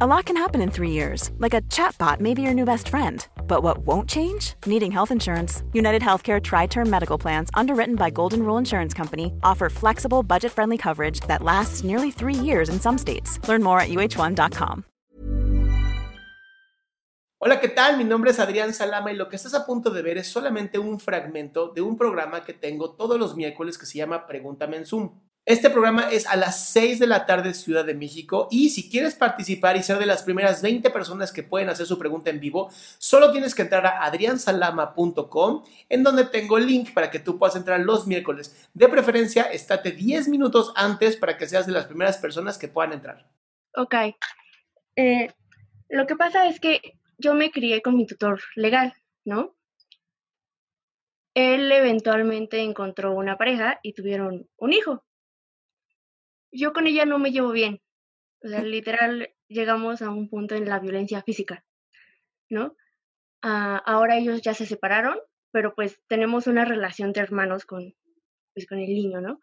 A lot can happen in three years, like a chatbot may be your new best friend. But what won't change? Needing health insurance. United Healthcare Tri Term Medical Plans, underwritten by Golden Rule Insurance Company, offer flexible, budget friendly coverage that lasts nearly three years in some states. Learn more at uh1.com. Hola, ¿qué tal? Mi nombre es Adrián Salama y lo que estás a punto de ver es solamente un fragmento de un programa que tengo todos los miércoles que se llama Pregúntame en Zoom. Este programa es a las 6 de la tarde Ciudad de México y si quieres participar y ser de las primeras 20 personas que pueden hacer su pregunta en vivo, solo tienes que entrar a adriansalama.com en donde tengo el link para que tú puedas entrar los miércoles. De preferencia, estate 10 minutos antes para que seas de las primeras personas que puedan entrar. Ok. Eh, lo que pasa es que yo me crié con mi tutor legal, ¿no? Él eventualmente encontró una pareja y tuvieron un hijo yo con ella no me llevo bien. O sea, literal, llegamos a un punto en la violencia física, ¿no? Ah, ahora ellos ya se separaron, pero pues tenemos una relación de hermanos con, pues, con el niño, ¿no?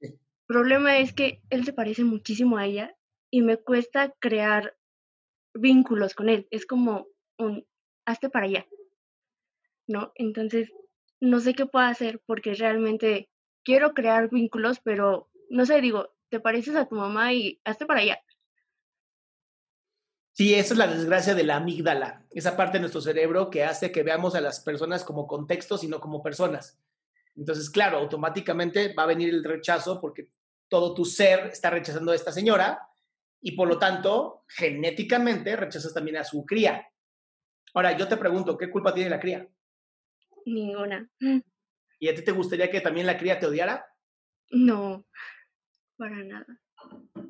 El problema es que él se parece muchísimo a ella y me cuesta crear vínculos con él. Es como un, hazte para allá, ¿no? Entonces, no sé qué puedo hacer porque realmente quiero crear vínculos, pero no sé, digo, te pareces a tu mamá y hazte para allá. Sí, esa es la desgracia de la amígdala, esa parte de nuestro cerebro que hace que veamos a las personas como contextos y no como personas. Entonces, claro, automáticamente va a venir el rechazo porque todo tu ser está rechazando a esta señora y por lo tanto, genéticamente rechazas también a su cría. Ahora, yo te pregunto, ¿qué culpa tiene la cría? Ninguna. ¿Y a ti te gustaría que también la cría te odiara? No, para nada.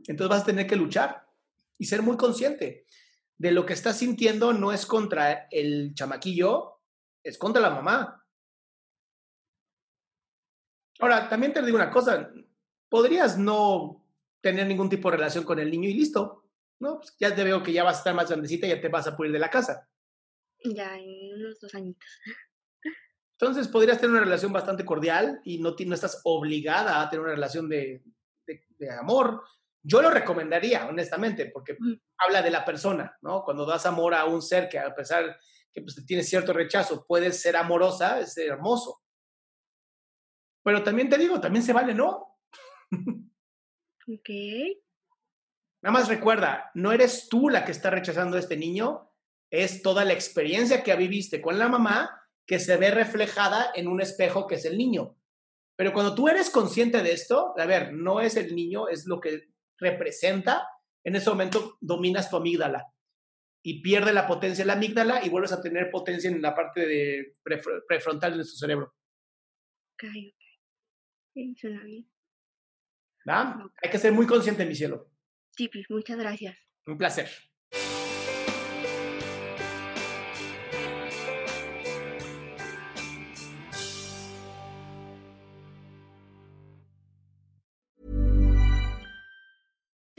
Entonces vas a tener que luchar y ser muy consciente de lo que estás sintiendo no es contra el chamaquillo, es contra la mamá. Ahora, también te digo una cosa, podrías no tener ningún tipo de relación con el niño y listo, ¿no? Pues ya te veo que ya vas a estar más grandecita y ya te vas a poder de la casa. Ya, en unos dos añitos. Entonces podrías tener una relación bastante cordial y no, no estás obligada a tener una relación de, de, amor, yo lo recomendaría, honestamente, porque habla de la persona, ¿no? Cuando das amor a un ser que a pesar que pues, tiene cierto rechazo, puede ser amorosa, es hermoso. Pero también te digo, también se vale, ¿no? Ok. Nada más recuerda, no eres tú la que está rechazando a este niño, es toda la experiencia que viviste con la mamá que se ve reflejada en un espejo que es el niño. Pero cuando tú eres consciente de esto, a ver, no es el niño, es lo que representa, en ese momento dominas tu amígdala y pierde la potencia de la amígdala y vuelves a tener potencia en la parte de prefrontal de nuestro cerebro. Ok, ok. Sí, suena bien. ¿Va? Hay que ser muy consciente, mi cielo. Sí, pues muchas gracias. Un placer.